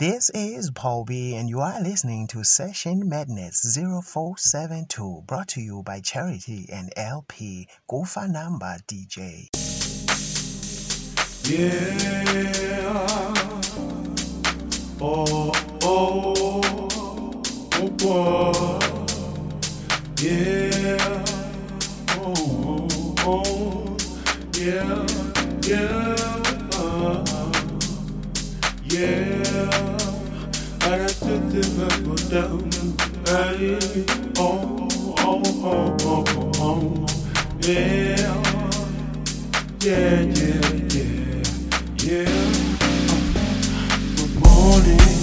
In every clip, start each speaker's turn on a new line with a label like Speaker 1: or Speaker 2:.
Speaker 1: This is Paul B, and you are listening to Session Madness 0472, brought to you by Charity and Ell Pee Gofa Number DJ.
Speaker 2: Yeah. Oh, oh, oh, oh. Yeah. Oh, oh, oh. Yeah, yeah yeah. I got something Arasete babodamu, aye. Oh, oh, oh, oh, oh, yeah. Yeah, yeah, yeah, yeah. Uh,
Speaker 3: good morning.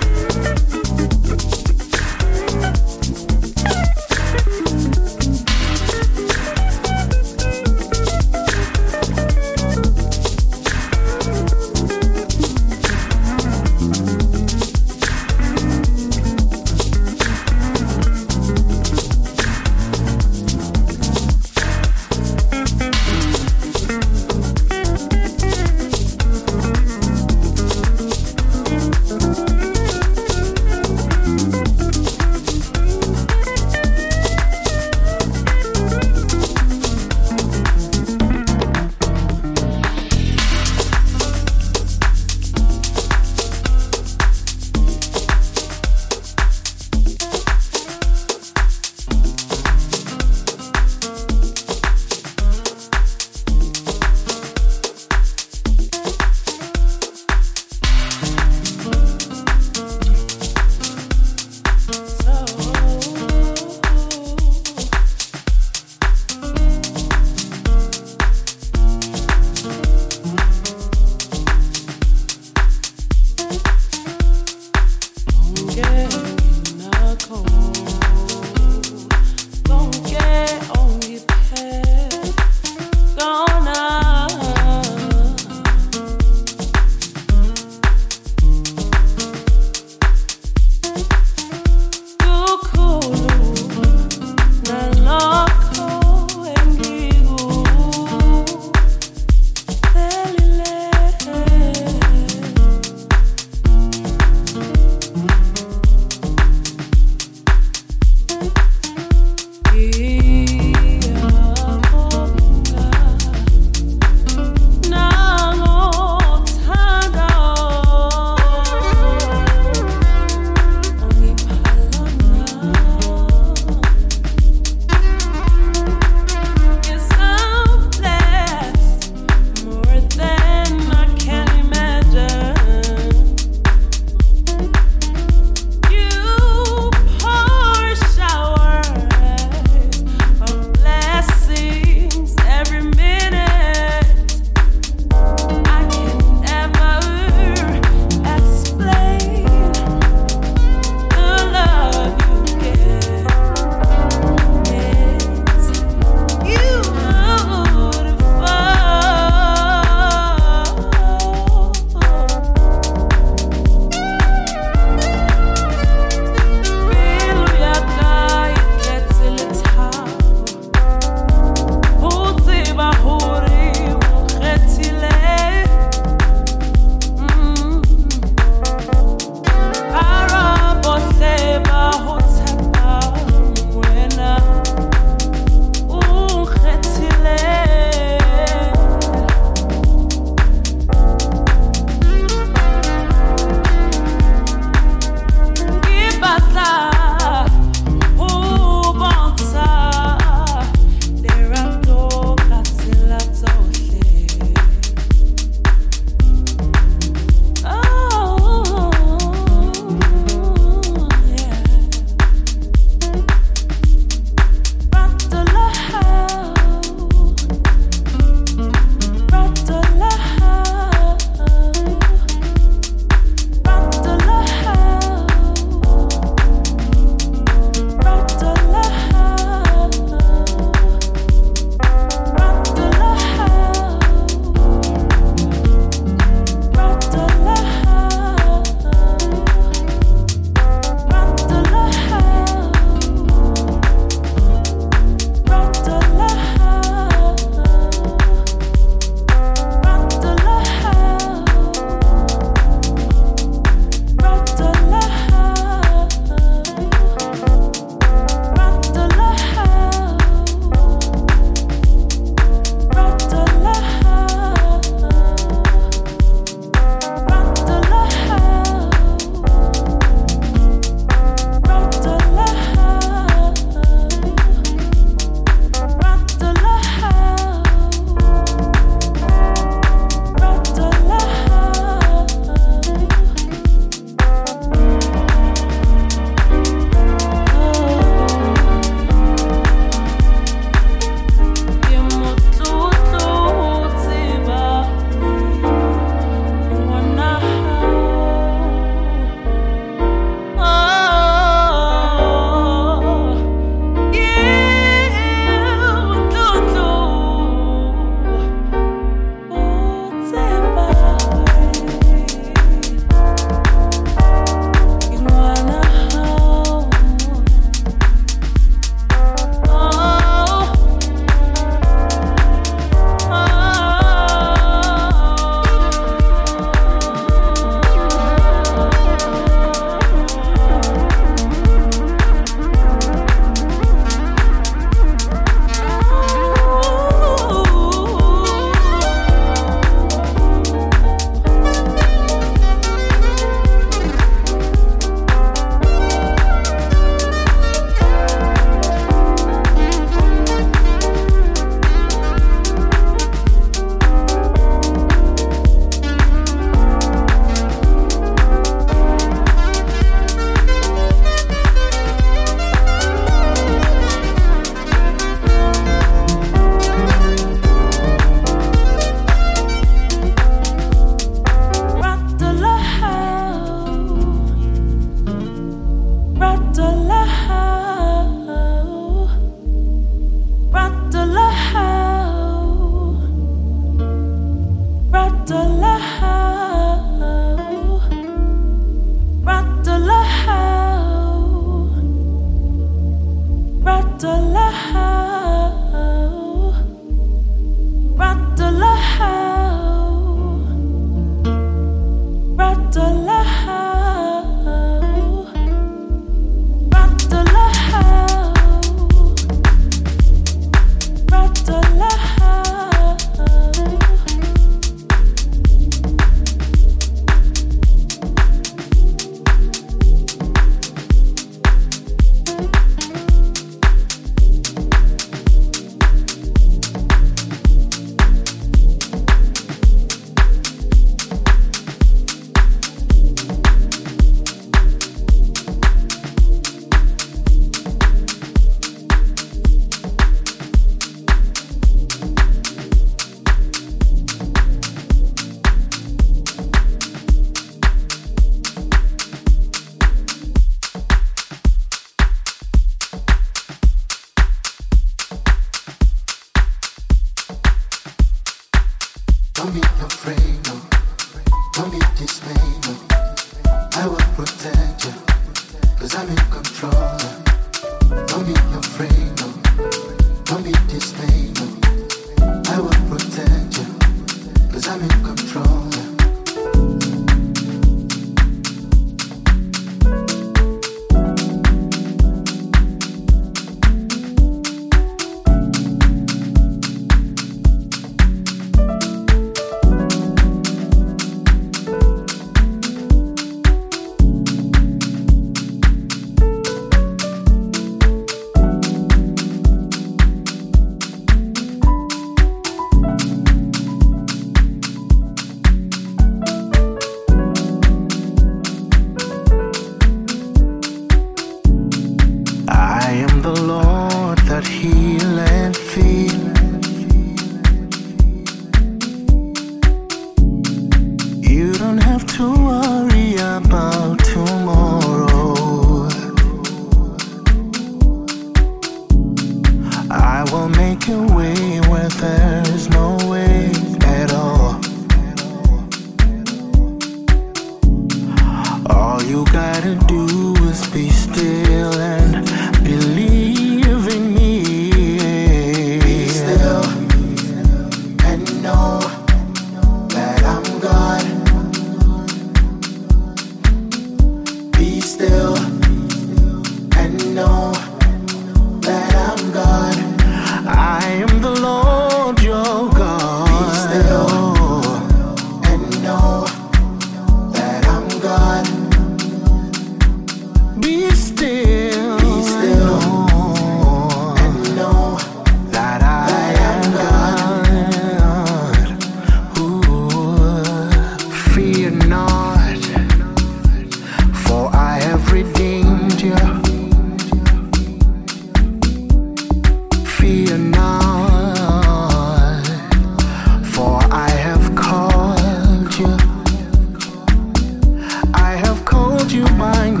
Speaker 3: mind.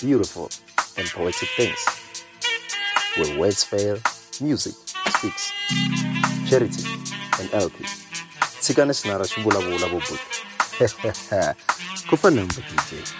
Speaker 4: Beautiful and poetic things. Where words fail, music speaks. Charity and Ell Pee. Tshikana Sinara swi vulavula vubuti. Ku fana DJ.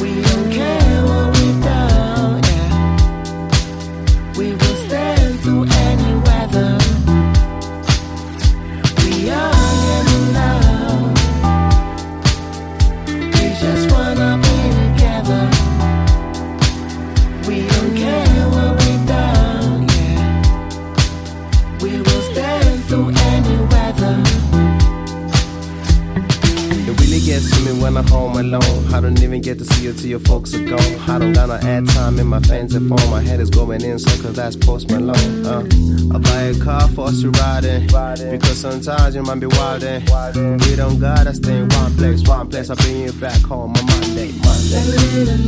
Speaker 5: we
Speaker 3: an insult, cause that's Post Malone. Uh. I buy a car for us to ride in. Because sometimes you might be wildin'. We don't gotta stay in one place, one place. I'll bring you back home on Monday, Monday.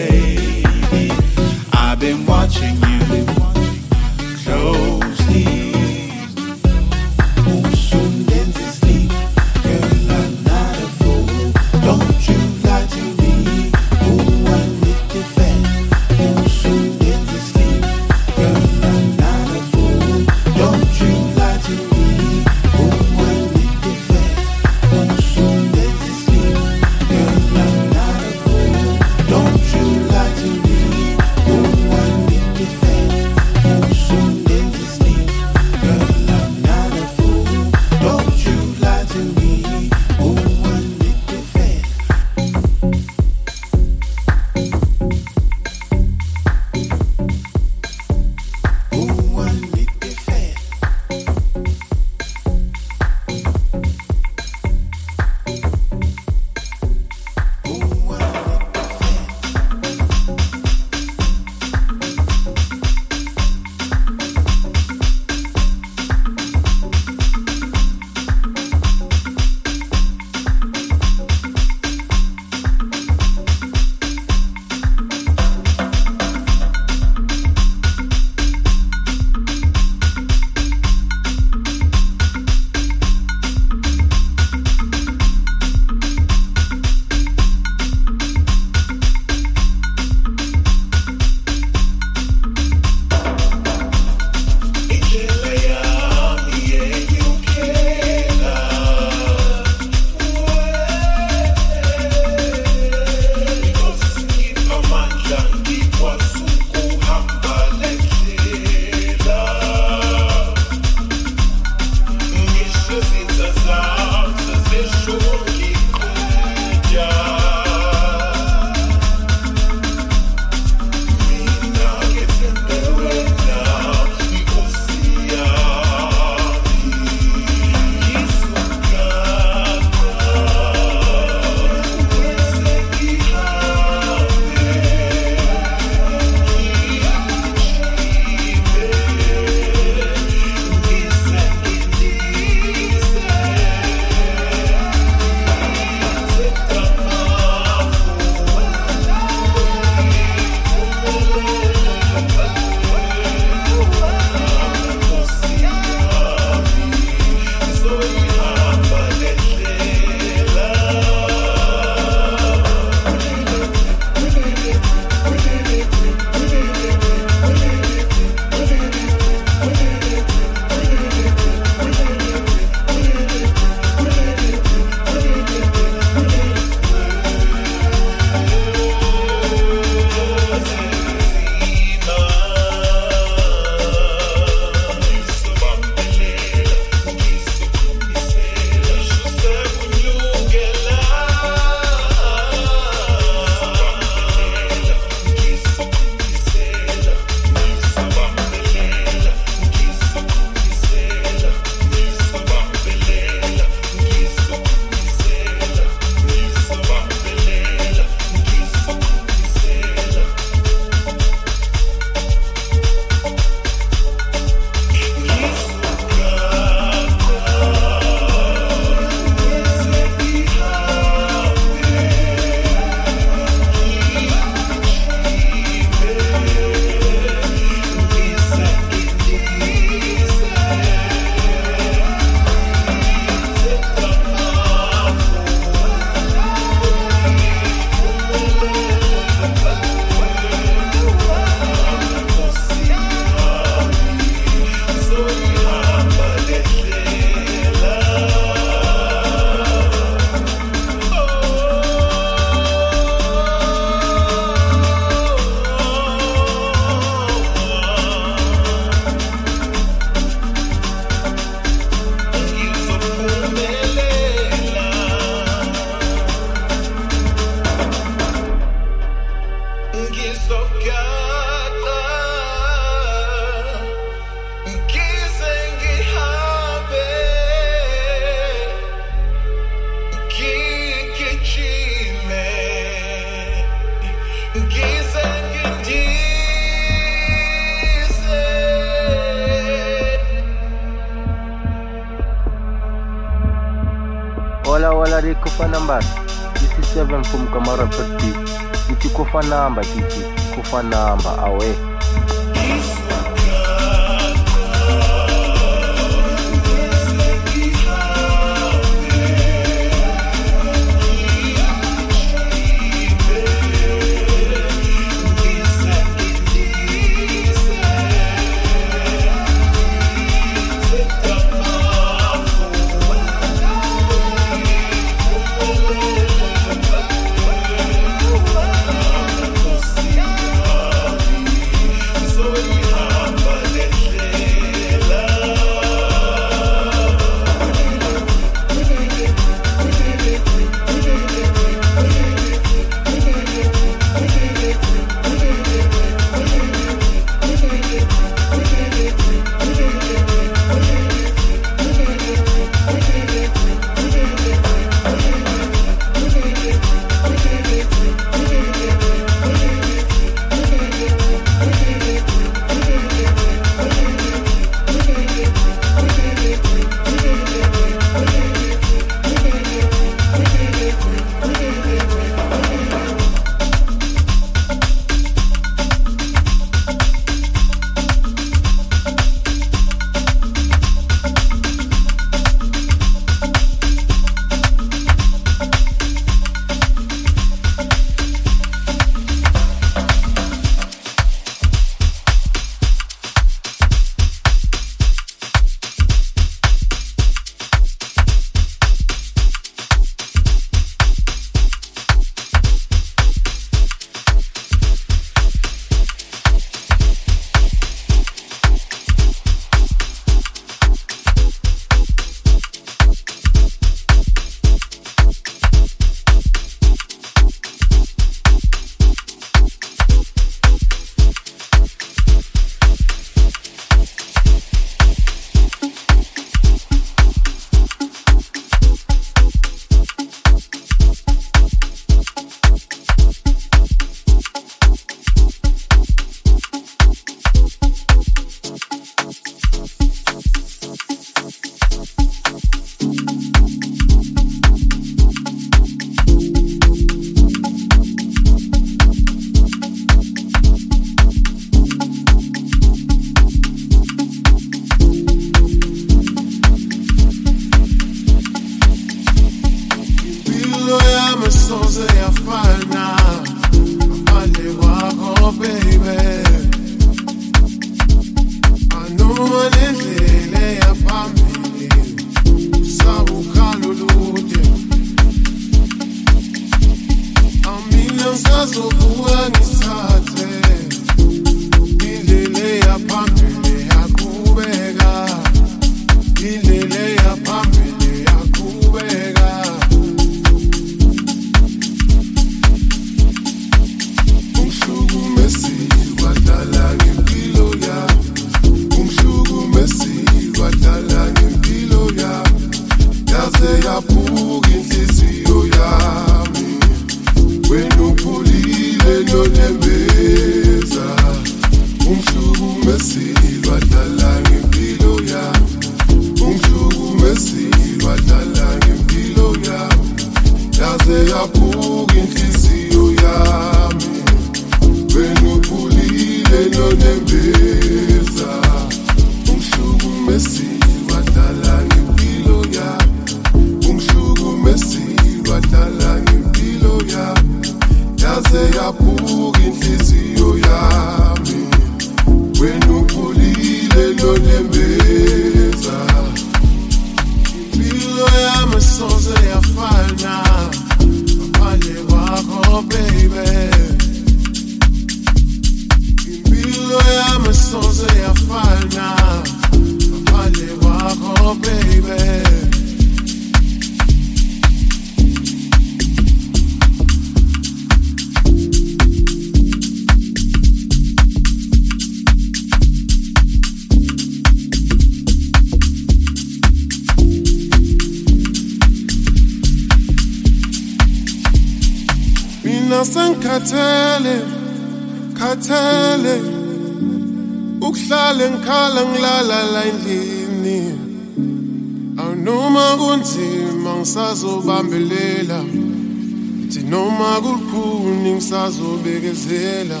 Speaker 2: ngisazobekezela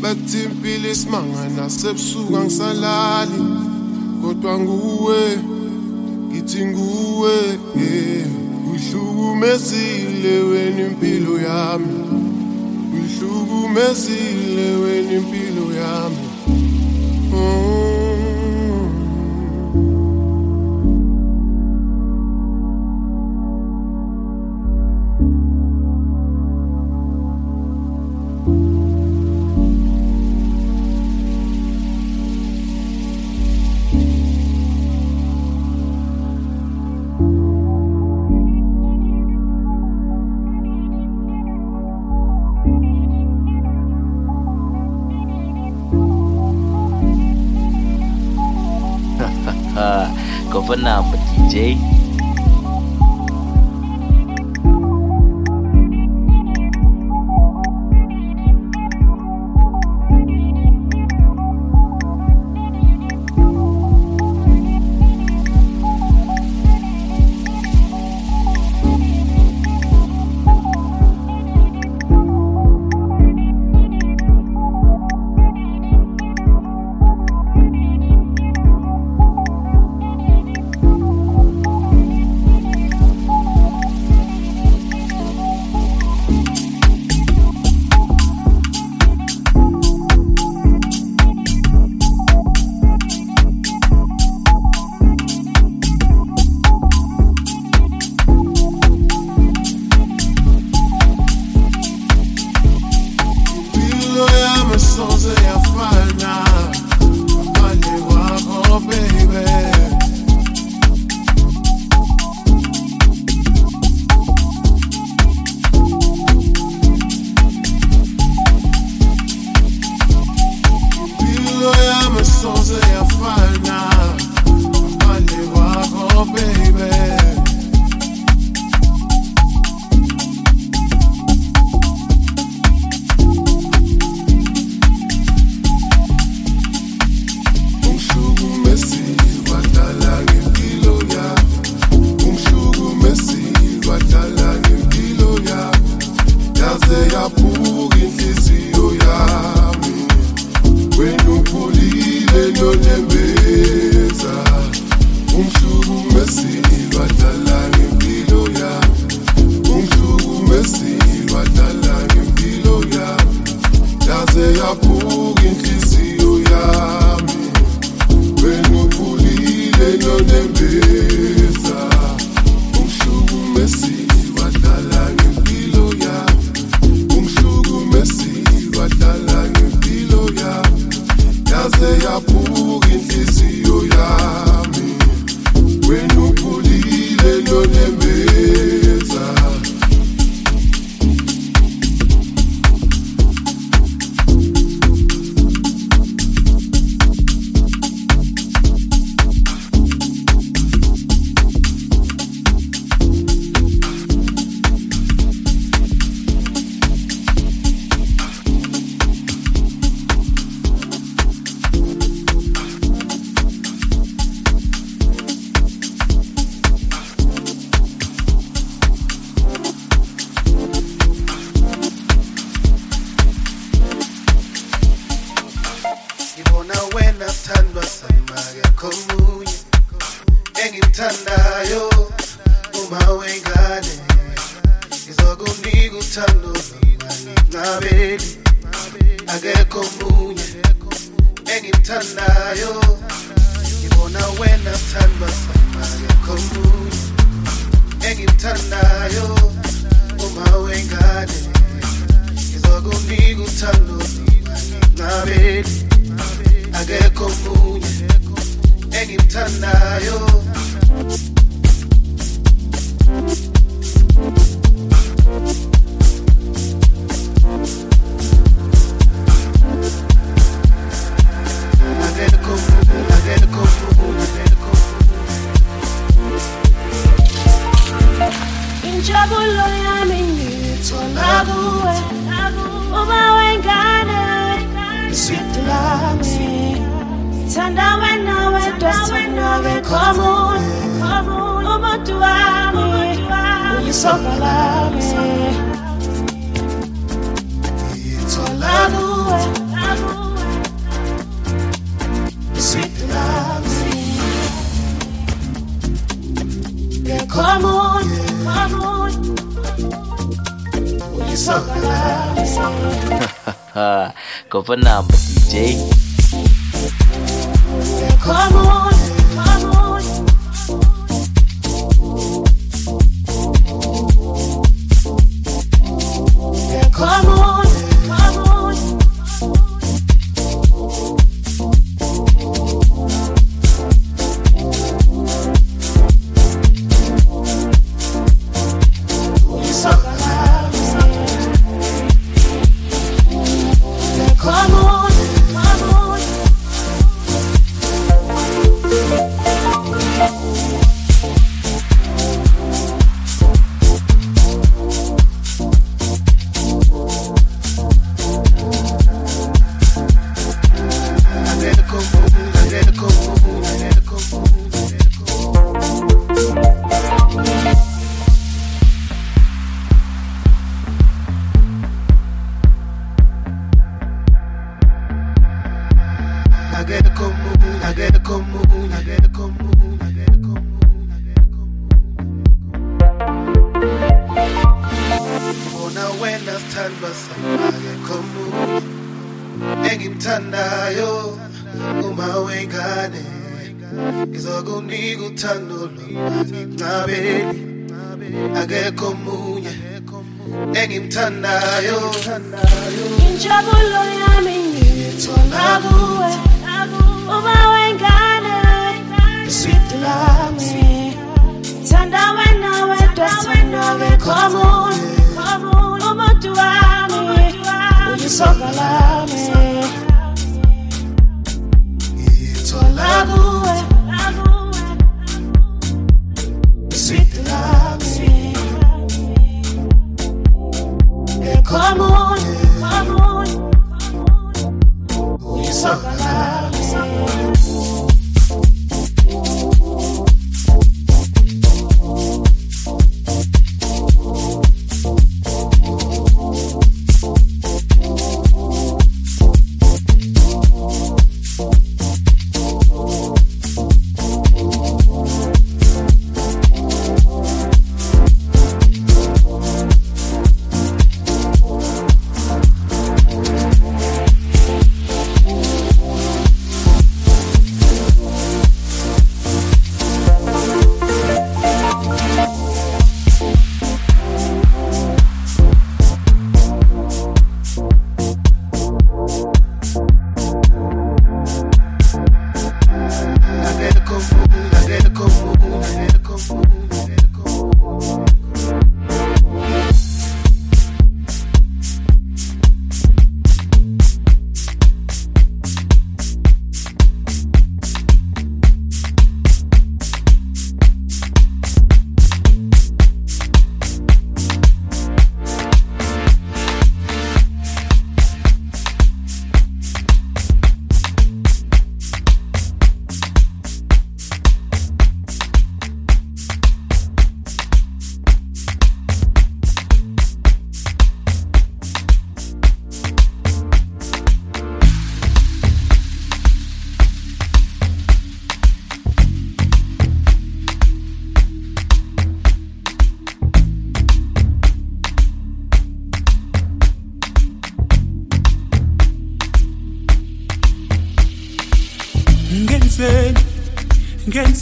Speaker 2: bathi impilo isimangana sebusuku angisalali kodwa nguwe ngithi nguwe eh. uhlukumezile wena impilo yami. Uhlukumezile wena impilo
Speaker 6: enough.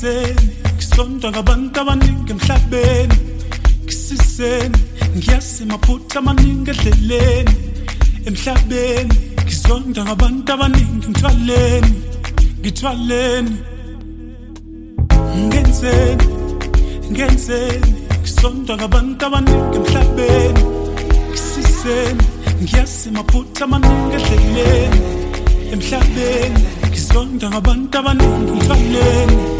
Speaker 6: ngisiseni ngisontwa ngabantu abaningi emhlabeni. Ngisiseni ngiyasemaphutha amaningi edleleni. Emhlabeni ngisontwa ngabantu abaningi ngithwaleni ngithwaleni. Ngenzeni ngenzeni ngisontwa ngabantu abaningi emhlabeni. Ngisiseni ngiyasemaphutha amaningi edleleni. Emhlabeni ngisontwa ngabantu abaningi ngithwaleni.